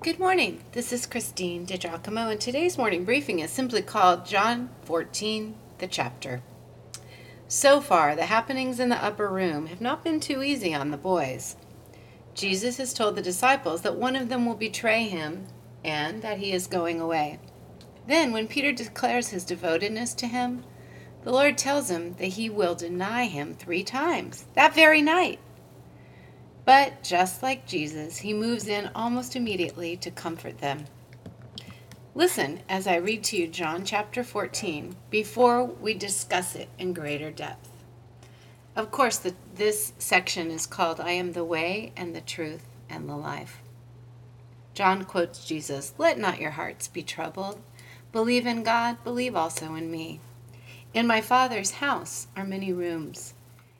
Good morning. This is Christine DiGiacomo, and today's morning briefing is simply called John 14, the chapter. So far, the happenings in the upper room have not been too easy on the boys. Jesus has told the disciples that one of them will betray him and that he is going away. Then, when Peter declares his devotedness to him, the Lord tells him that he will deny him three times that very night. But just like Jesus, he moves in almost immediately to comfort them. Listen as I read to you John chapter 14 before we discuss it in greater depth. Of course, the, this section is called I am the way and the truth and the life. John quotes Jesus Let not your hearts be troubled. Believe in God, believe also in me. In my Father's house are many rooms.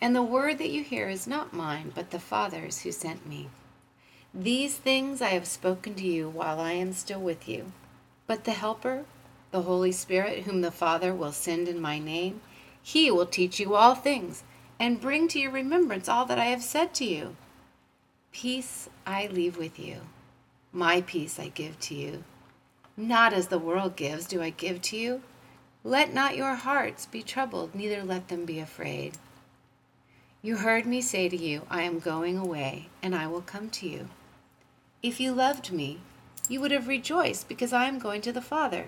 and the word that you hear is not mine, but the Father's who sent me. These things I have spoken to you while I am still with you. But the Helper, the Holy Spirit, whom the Father will send in my name, he will teach you all things and bring to your remembrance all that I have said to you. Peace I leave with you. My peace I give to you. Not as the world gives do I give to you. Let not your hearts be troubled, neither let them be afraid. You heard me say to you, I am going away, and I will come to you. If you loved me, you would have rejoiced because I am going to the Father,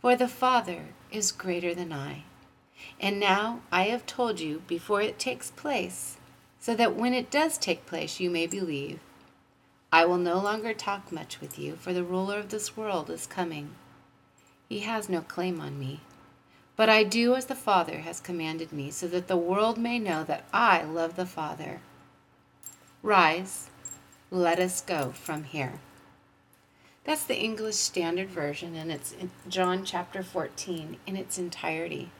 for the Father is greater than I. And now I have told you before it takes place, so that when it does take place you may believe. I will no longer talk much with you, for the ruler of this world is coming. He has no claim on me but I do as the Father has commanded me, so that the world may know that I love the Father. Rise, let us go from here. That's the English Standard Version, and it's John chapter 14 in its entirety.